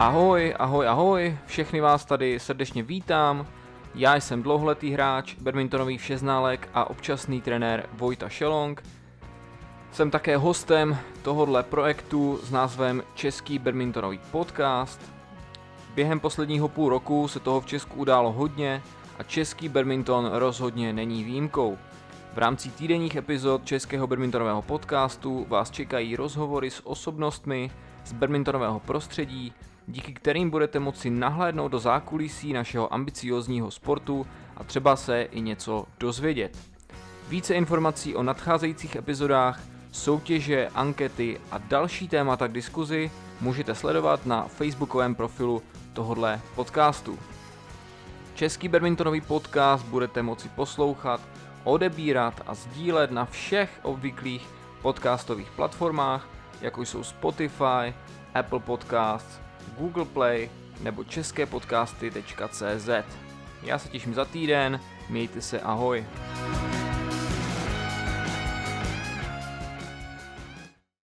Ahoj, ahoj, ahoj, všechny vás tady srdečně vítám. Já jsem dlouholetý hráč, badmintonový všeználek a občasný trenér Vojta Šelong. Jsem také hostem tohohle projektu s názvem Český badmintonový podcast. Během posledního půl roku se toho v Česku událo hodně a český badminton rozhodně není výjimkou. V rámci týdenních epizod Českého badmintonového podcastu vás čekají rozhovory s osobnostmi z badmintonového prostředí, díky kterým budete moci nahlédnout do zákulisí našeho ambiciozního sportu a třeba se i něco dozvědět. Více informací o nadcházejících epizodách, soutěže, ankety a další témata k diskuzi můžete sledovat na facebookovém profilu tohohle podcastu. Český badmintonový podcast budete moci poslouchat, odebírat a sdílet na všech obvyklých podcastových platformách, jako jsou Spotify, Apple Podcasts, Google Play nebo česképodcasty.cz. Já se těším za týden, mějte se ahoj.